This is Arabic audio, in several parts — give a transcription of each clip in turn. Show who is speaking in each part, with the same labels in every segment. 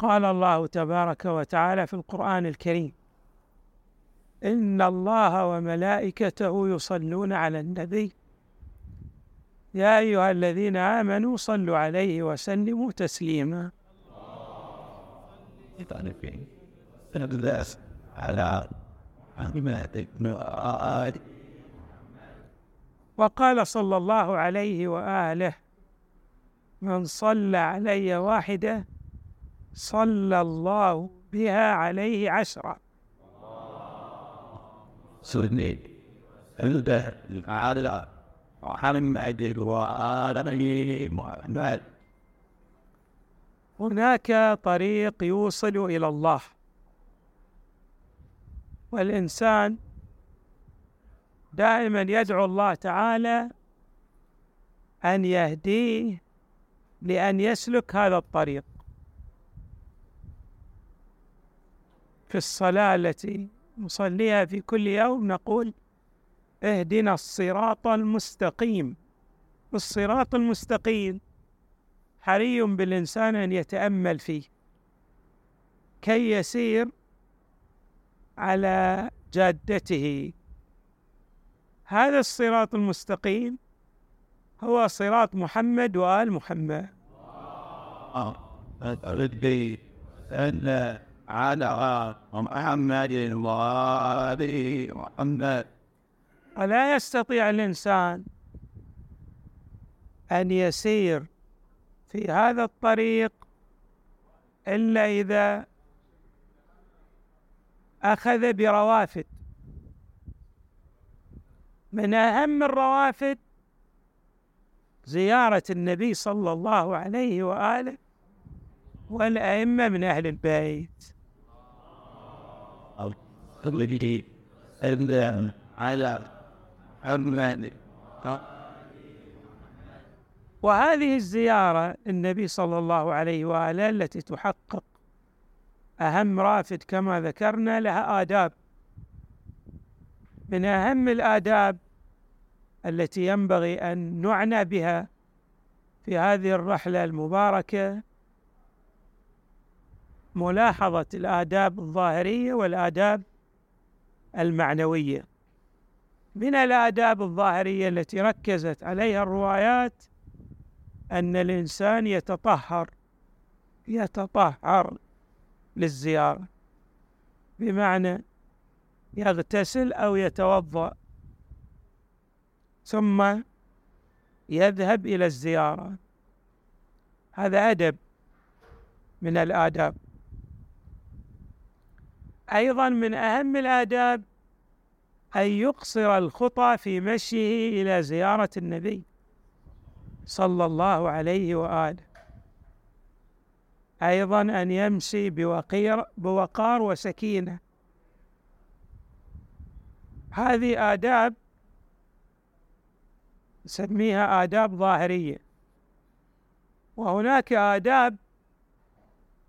Speaker 1: قال الله تبارك وتعالى في القرآن الكريم إن الله وملائكته يصلون على النبي. يا أيها الذين آمنوا صلوا عليه وسلموا تسليما. وقال صلى الله عليه وآله من صلى علي واحدة صلى الله بها عليه عشرة.
Speaker 2: سني على محمد وآله محمد
Speaker 1: هناك طريق يوصل إلى الله. والإنسان دائما يدعو الله تعالى أن يهديه لأن يسلك هذا الطريق. في الصلاة التي نصليها في كل يوم نقول اهدنا الصراط المستقيم. الصراط المستقيم حري بالإنسان أن يتأمل فيه. كي يسير على جادته. هذا الصراط المستقيم هو صراط محمد وآل محمد.
Speaker 2: على محمد وآله محمد.
Speaker 1: ولا يستطيع الإنسان أن يسير في هذا الطريق إلا إذا أخذ بروافد. من أهم الروافد زيارة النبي صلى الله عليه وآله والأئمة من أهل البيت.
Speaker 2: على
Speaker 1: وهذه الزيارة النبي صلى الله عليه وآله التي تحقق أهم رافد كما ذكرنا لها آداب. من أهم الآداب التي ينبغي أن نعنى بها في هذه الرحلة المباركة ملاحظة الآداب الظاهرية والآداب المعنوية. من الآداب الظاهرية التي ركزت عليها الروايات أن الإنسان يتطهر يتطهر للزيارة بمعنى يغتسل أو يتوضأ ثم يذهب إلى الزيارة. هذا أدب من الآداب. أيضا من أهم الآداب أن يقصر الخطى في مشيه إلى زيارة النبي صلى الله عليه وآله. أيضا أن يمشي بوقير بوقار وسكينة. هذه آداب نسميها آداب ظاهرية. وهناك آداب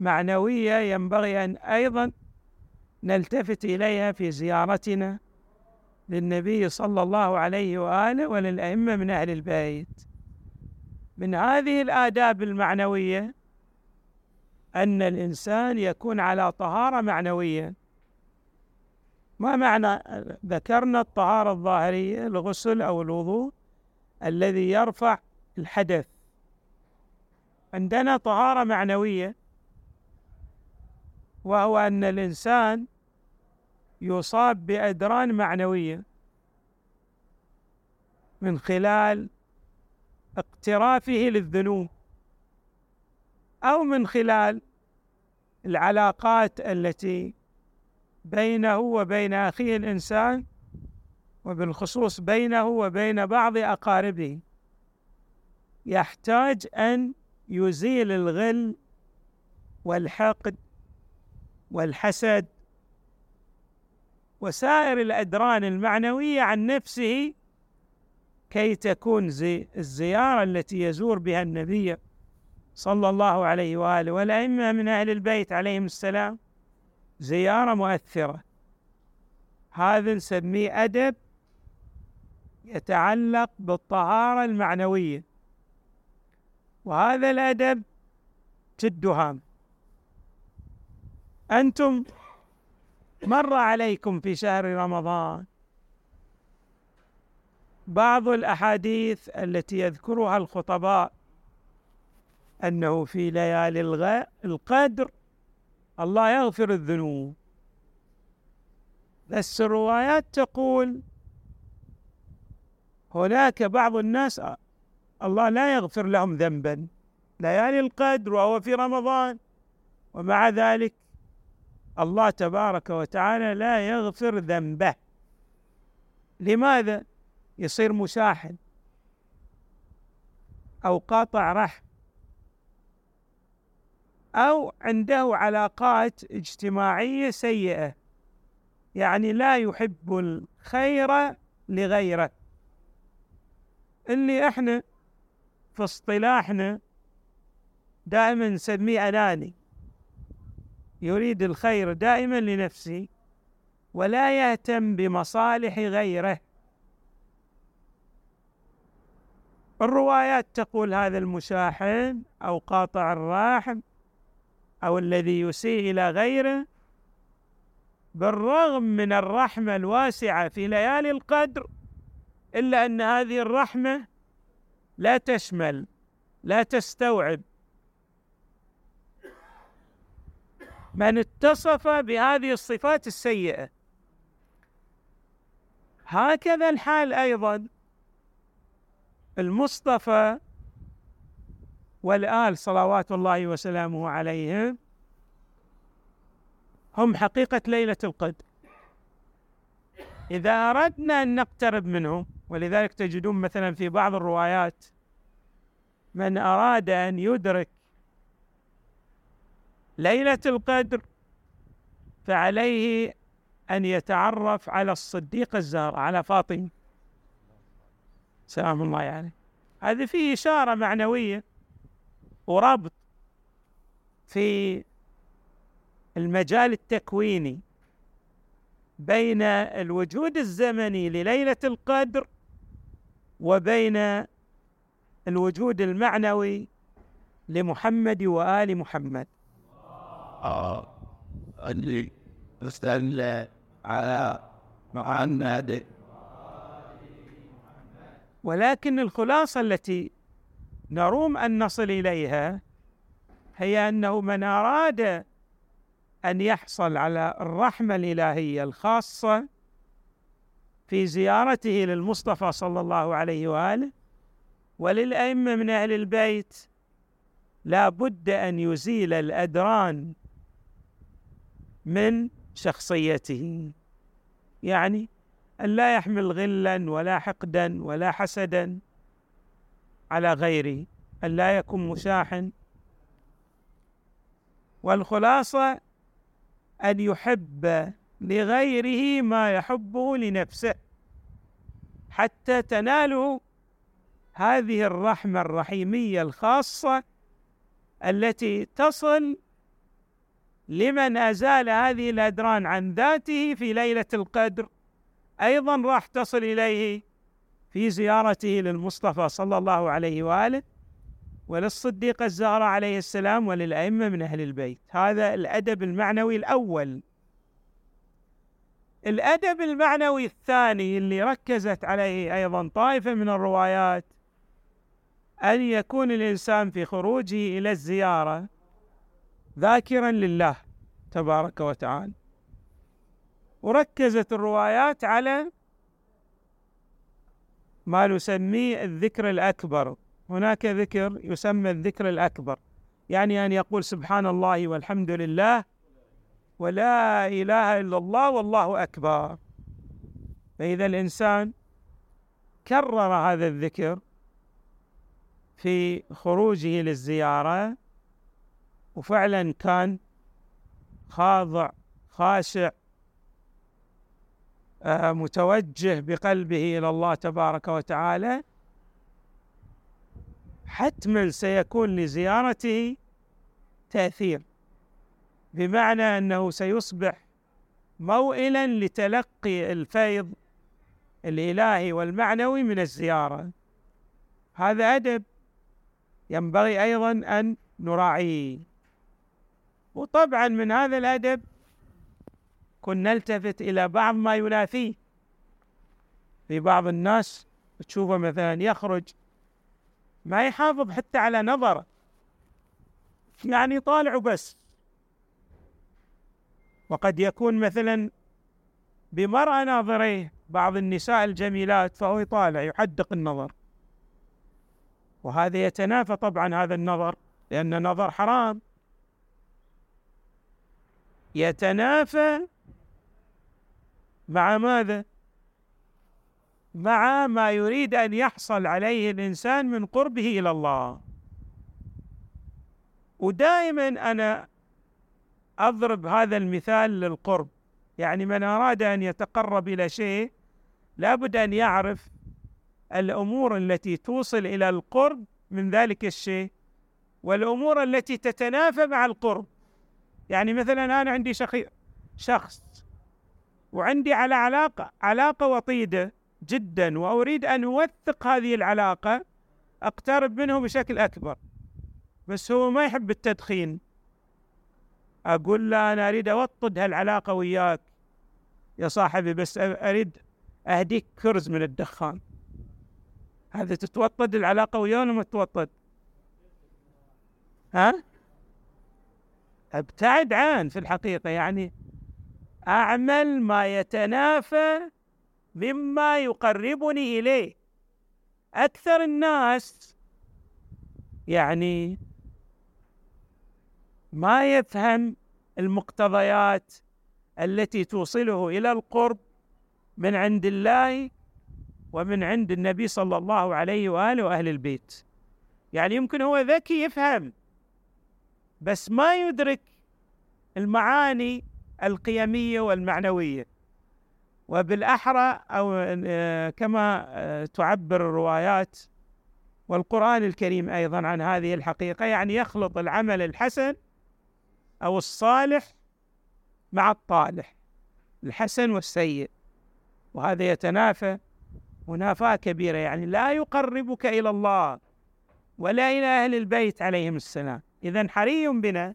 Speaker 1: معنوية ينبغي أن أيضا نلتفت إليها في زيارتنا للنبي صلى الله عليه وآله وللأئمة من أهل البيت. من هذه الآداب المعنوية أن الإنسان يكون على طهارة معنوية. ما معنى؟ ذكرنا الطهارة الظاهرية الغسل أو الوضوء الذي يرفع الحدث. عندنا طهارة معنوية وهو أن الإنسان يصاب بأدران معنوية من خلال اقترافه للذنوب أو من خلال العلاقات التي بينه وبين أخيه الإنسان وبالخصوص بينه وبين بعض أقاربه. يحتاج أن يزيل الغل والحقد والحسد وسائر الأدران المعنوية عن نفسه كي تكون زي الزيارة التي يزور بها النبي صلى الله عليه وآله والأئمة من أهل البيت عليهم السلام زيارة مؤثرة. هذا نسميه أدب يتعلق بالطهارة المعنوية. وهذا الأدب جد هام أنتم مر عليكم في شهر رمضان بعض الأحاديث التي يذكرها الخطباء أنه في ليالي القدر الله يغفر الذنوب. بس الروايات تقول هناك بعض الناس الله لا يغفر لهم ذنبا. ليالي القدر وهو في رمضان. ومع ذلك الله تبارك وتعالى لا يغفر ذنبه. لماذا؟ يصير مشاحن أو قاطع رحم أو عنده علاقات اجتماعية سيئة. يعني لا يحب الخير لغيره. اللي إحنا في اصطلاحنا دائما نسميه أناني. يريد الخير دائما لنفسه ولا يهتم بمصالح غيره. الروايات تقول هذا المشاحن أو قاطع الراحم أو الذي يسيء إلى غيره بالرغم من الرحمة الواسعة في ليالي القدر إلا أن هذه الرحمة لا تشمل لا تستوعب من اتصف بهذه الصفات السيئة. هكذا الحال أيضا. المصطفى والآل صلوات الله وسلامه عليهم هم حقيقة ليلة القدر. إذا أردنا أن نقترب منهم ولذلك تجدون مثلا في بعض الروايات من أراد أن يدرك ليلة القدر فعليه أن يتعرف على الصديقة الزهراء على فاطمة. سلام الله عليه هذه فيه إشارة معنوية وربط في المجال التكويني بين الوجود الزمني لليلة القدر وبين الوجود المعنوي لمحمد وآل محمد.
Speaker 2: على
Speaker 1: ولكن الخلاصة التي نروم أن نصل إليها هي أنه من أراد أن يحصل على الرحمة الإلهية الخاصة في زيارته للمصطفى صلى الله عليه وآله وللأئمة من أهل البيت لا بد أن يزيل الأدران من شخصيته. يعني أن لا يحمل غلا ولا حقدا ولا حسدا على غيره أن لا يكون مشاحن. والخلاصة أن يحب لغيره ما يحبه لنفسه حتى تناله هذه الرحمة الرحيمية الخاصة التي تصل لمن أزال هذه الأدران عن ذاته في ليلة القدر أيضا راح تصل إليه في زيارته للمصطفى صلى الله عليه وآله وللصديق الزهراء عليه السلام وللأئمة من أهل البيت. هذا الأدب المعنوي الأول. الأدب المعنوي الثاني اللي ركزت عليه أيضا طائفة من الروايات أن يكون الإنسان في خروجه إلى الزيارة ذاكرا لله تبارك وتعالى. وركزت الروايات على ما نسميه الذكر الأكبر. هناك ذكر يسمى الذكر الأكبر يعني أن يقول سبحان الله والحمد لله ولا إله إلا الله والله أكبر. فإذا الإنسان كرر هذا الذكر في خروجه للزيارة وفعلا كان خاضع خاشع آه، متوجه بقلبه إلى الله تبارك وتعالى. حتما سيكون لزيارته تأثير بمعنى أنه سيصبح موئلا لتلقي الفيض الإلهي والمعنوي من الزيارة. هذا أدب ينبغي أيضا أن نراعيه. وطبعا من هذا الأدب نكون نلتفت إلى بعض ما ينافيه في بعض الناس تشوفه مثلا يخرج ما يحافظ حتى على نظره. يعني طالع بس. وقد يكون مثلا بمرأة ناظريه بعض النساء الجميلات فهو يطالع يحدق النظر. وهذا يتنافى طبعا هذا النظر لأن النظر حرام. يتنافى مع ماذا؟ مع ما يريد أن يحصل عليه الإنسان من قربه إلى الله. ودائما أنا أضرب هذا المثال للقرب. يعني من أراد أن يتقرب إلى شيء لابد أن يعرف الأمور التي توصل إلى القرب من ذلك الشيء والأمور التي تتنافى مع القرب. يعني مثلا أنا عندي شخص وعندي على علاقة علاقة وطيدة جدا وأريد أن أوثق هذه العلاقة أقترب منه بشكل أكبر بس هو ما يحب التدخين أقول له أنا أريد أوطد هالعلاقة وياك يا صاحبي بس أريد أهديك كرز من الدخان هذا تتوطد العلاقة وياه ولا ما تتوطد؟ ها؟ أبتعد عن في الحقيقة يعني أعمل ما يتنافى مما يقربني إليه. أكثر الناس يعني ما يفهم المقتضيات التي توصله إلى القرب من عند الله ومن عند النبي صلى الله عليه وآله وأهل البيت. يعني يمكن هو ذكي يفهم بس ما يدرك المعاني القيمية والمعنوية. وبالأحرى أو آه، كما آه، تعبر الروايات والقرآن الكريم أيضا عن هذه الحقيقة يعني يخلط العمل الحسن أو الصالح مع الطالح الحسن والسيء. وهذا يتنافى منافاة كبيرة يعني لا يقربك إلى الله ولا إلى أهل البيت عليهم السلام. اذا حري بنا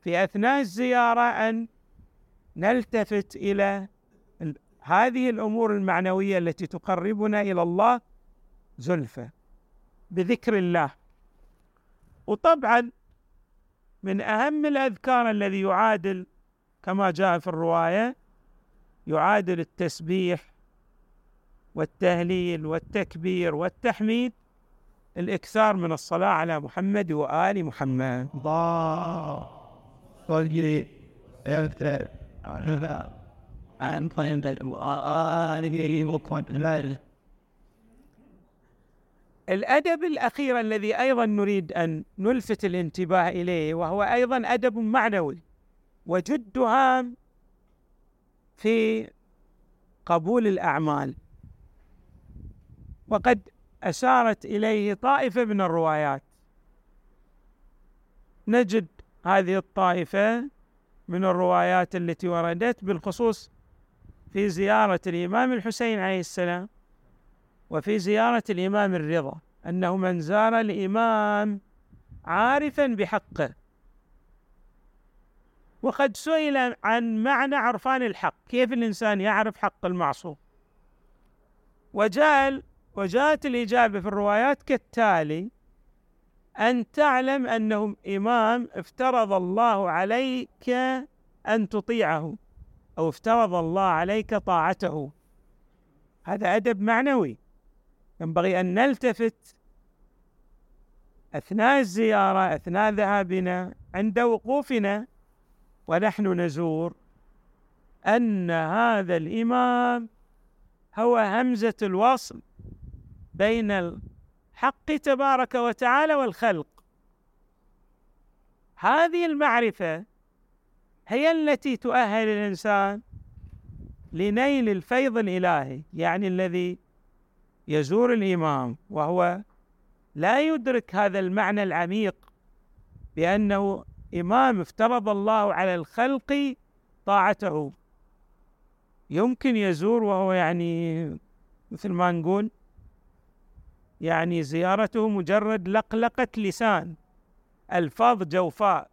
Speaker 1: في أثناء الزيارة أن نلتفت إلى هذه الأمور المعنوية التي تقربنا إلى الله زلفى بذكر الله. وطبعا من أهم الأذكار الذي يعادل كما جاء في الرواية يعادل التسبيح والتهليل والتكبير والتحميد الإكثار من الصلاة على محمد وآل محمد.
Speaker 2: الله.
Speaker 1: الأدب الأخير الذي أيضا نريد أن نلفت الانتباه إليه وهو أيضا أدب معنوي وجد هام في قبول الأعمال. وقد أشارت إليه طائفة من الروايات. نجد هذه الطائفة من الروايات التي وردت بالخصوص في زيارة الإمام الحسين عليه السلام وفي زيارة الإمام الرضا أنه من زار الإمام عارفا بحقه. وقد سئل عن معنى عرفان الحق كيف الإنسان يعرف حق المعصوم؟ وجاء وجاءت الإجابة في الروايات كالتالي أن تعلم أنه إمام افترض الله عليك أن تطيعه أو افترض الله عليك طاعته. هذا أدب معنوي. ينبغي أن نلتفت أثناء الزيارة أثناء ذهابنا عند وقوفنا ونحن نزور أن هذا الإمام هو همزة الوصل بين الحق تبارك وتعالى والخلق. هذه المعرفة هي التي تؤهل الإنسان لنيل الفيض الإلهي يعني الذي يزور الإمام وهو لا يدرك هذا المعنى العميق بأنه إمام افترض الله على الخلق طاعته. يمكن يزور وهو يعني مثل ما نقول يعني زيارته مجرد لقلقة لسان ألفاظ جوفاء.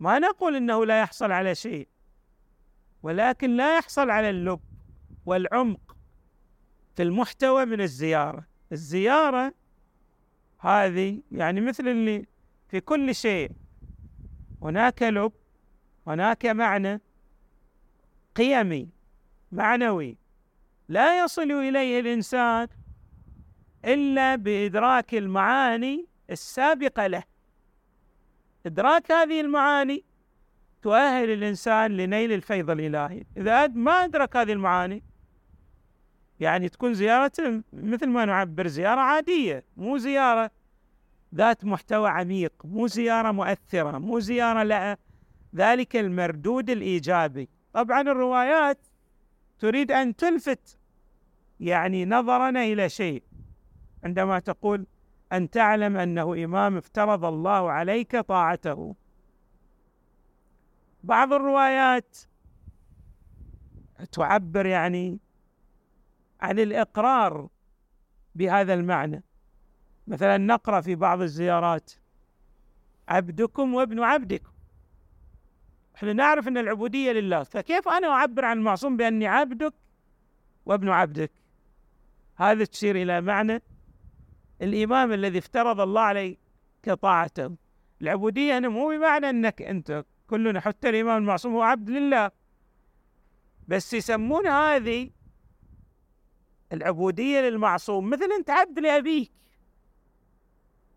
Speaker 1: ما نقول إنه لا يحصل على شيء ولكن لا يحصل على اللب والعمق في المحتوى من الزيارة. الزيارة هذه يعني مثل اللي في كل شيء. هناك لب هناك معنى قيمي معنوي. لا يصل إليه الإنسان إلا بإدراك المعاني السابقة له. إدراك هذه المعاني تؤهل الإنسان لنيل الفيض الإلهي. إذا ما أدرك هذه المعاني يعني تكون زيارته مثل ما نعبر زيارة عادية مو زيارة ذات محتوى عميق مو زيارة مؤثرة مو زيارة لها ذلك المردود الإيجابي. طبعا الروايات تريد أن تلفت يعني نظرنا إلى شيء. عندما تقول أن تعلم أنه إمام افترض الله عليك طاعته. بعض الروايات تعبر يعني عن الإقرار بهذا المعنى. مثلا نقرأ في بعض الزيارات عبدكم وابن عبدكم. إحنا نعرف أن العبودية لله فكيف أنا أعبر عن المعصوم بأني عبدك وابن عبدك؟ هذا تشير إلى معنى الإمام الذي افترض الله عليك طاعته العبودية هنا مو بمعنى أنك أنت كلنا حتى الإمام المعصوم هو عبد لله. بس يسمون هذه العبودية للمعصوم. مثل أنت عبد لأبيك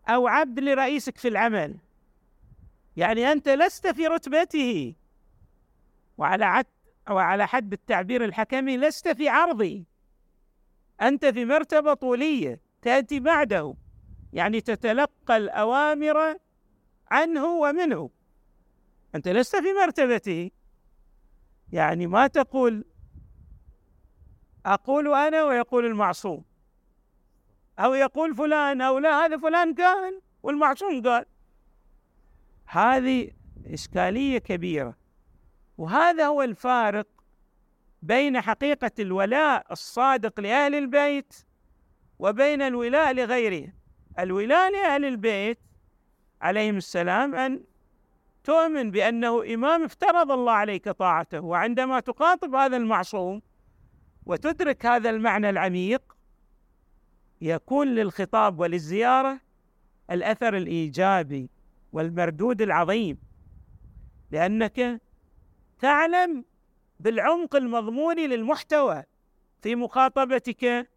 Speaker 1: أو عبد لرئيسك في العمل. يعني أنت لست في رتبته. وعلى عد وعلى حد التعبير الحكمي لست في عرضي. أنت في مرتبة طولية. تأتي بعده. يعني تتلقى الأوامر عنه ومنه. أنت لست في مرتبته. يعني ما تقول أقول أنا ويقول المعصوم. أو يقول فلان أو لا هذا فلان قال والمعصوم قال. هذه إشكالية كبيرة. وهذا هو الفارق بين حقيقة الولاء الصادق لأهل البيت وبين الولاء لغيره. الولاء لأهل البيت عليهم السلام أن تؤمن بأنه إمام افترض الله عليك طاعته وعندما تخاطب هذا المعصوم وتدرك هذا المعنى العميق يكون للخطاب وللزيارة الأثر الإيجابي والمردود العظيم لأنك تعلم بالعمق المضموني للمحتوى في مخاطبتك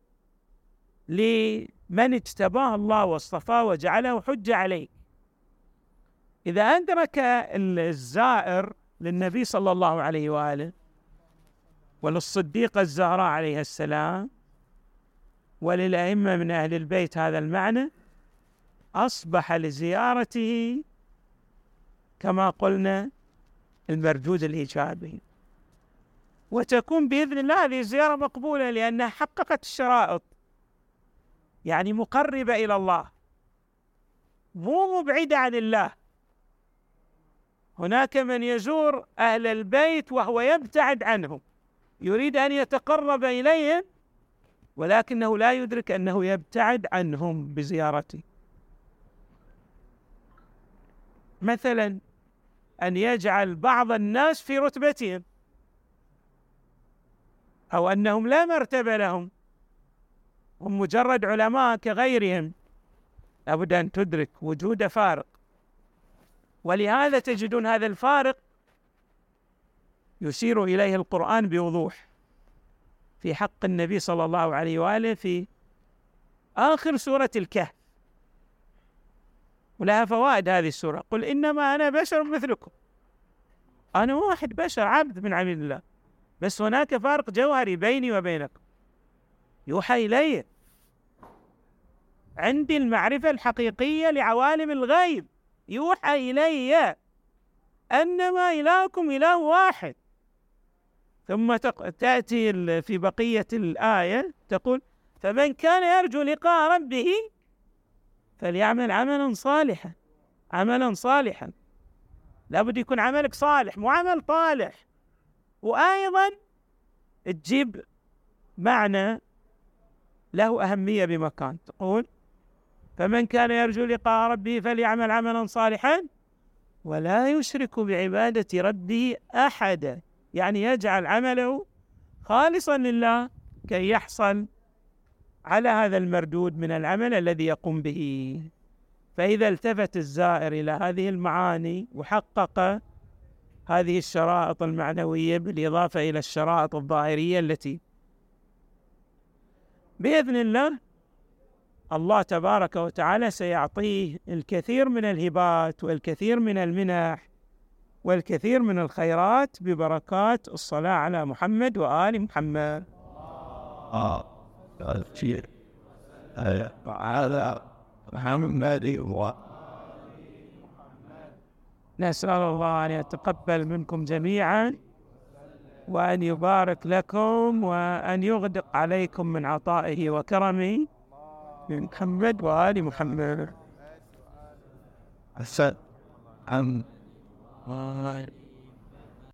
Speaker 1: لمن اجتباه الله واصطفاه وجعله حجة عليك. إذا ادرك الزائر للنبي صلى الله عليه وآله وللصديقه الزهراء عليها السلام وللأئمة من أهل البيت هذا المعنى أصبح لزيارته كما قلنا المردود الإيجابي. وتكون بإذن الله هذه الزياره مقبولة لأنها حققت الشرائط. يعني مقربة إلى الله مو مبعده عن الله. هناك من يزور أهل البيت وهو يبتعد عنهم يريد أن يتقرب إليهم ولكنه لا يدرك أنه يبتعد عنهم بزيارته. مثلا أن يجعل بعض الناس في رتبتهم أو أنهم لا مرتبة لهم. هم مجرد علماء كغيرهم لابد أن تدرك وجود فارق. ولهذا تجدون هذا الفارق يشير إليه القرآن بوضوح في حق النبي صلى الله عليه وآله في آخر سورة الكهف. ولها فوائد هذه السورة. قل إنما أنا بشر مثلكم. أنا واحد بشر عبد من عبيد الله. بس هناك فارق جوهري بيني وبينكم. يوحى إلي. عندي المعرفة الحقيقية لعوالم الغيب. يوحى إلي أنما إلهكم إله واحد. ثم تأتي في بقية الآية تقول فمن كان يرجو لقاء ربه فليعمل عملا صالحا. عملا صالحا. لابد يكون عملك صالح مو عمل طالح. وأيضا تجيب معنى له أهمية بمكان. تقول فمن كان يرجو لقاء ربه فليعمل عملا صالحا ولا يشرك بعبادة ربه أحدا يعني يجعل عمله خالصا لله كي يحصل على هذا المردود من العمل الذي يقوم به. فإذا التفت الزائر إلى هذه المعاني وحقق هذه الشرائط المعنوية بالإضافة إلى الشرائط الظاهرية التي بإذن الله الله تبارك وتعالى سيعطيه الكثير من الهبات والكثير من المنح والكثير من الخيرات ببركات الصلاة على محمد وآل محمد.
Speaker 2: آه هذا محمد
Speaker 1: نسأل الله أن يتقبل منكم جميعا وأن يبارك لكم وأن يغدق عليكم من عطائه وكرمه. محمد وآل محمد
Speaker 2: حسن عن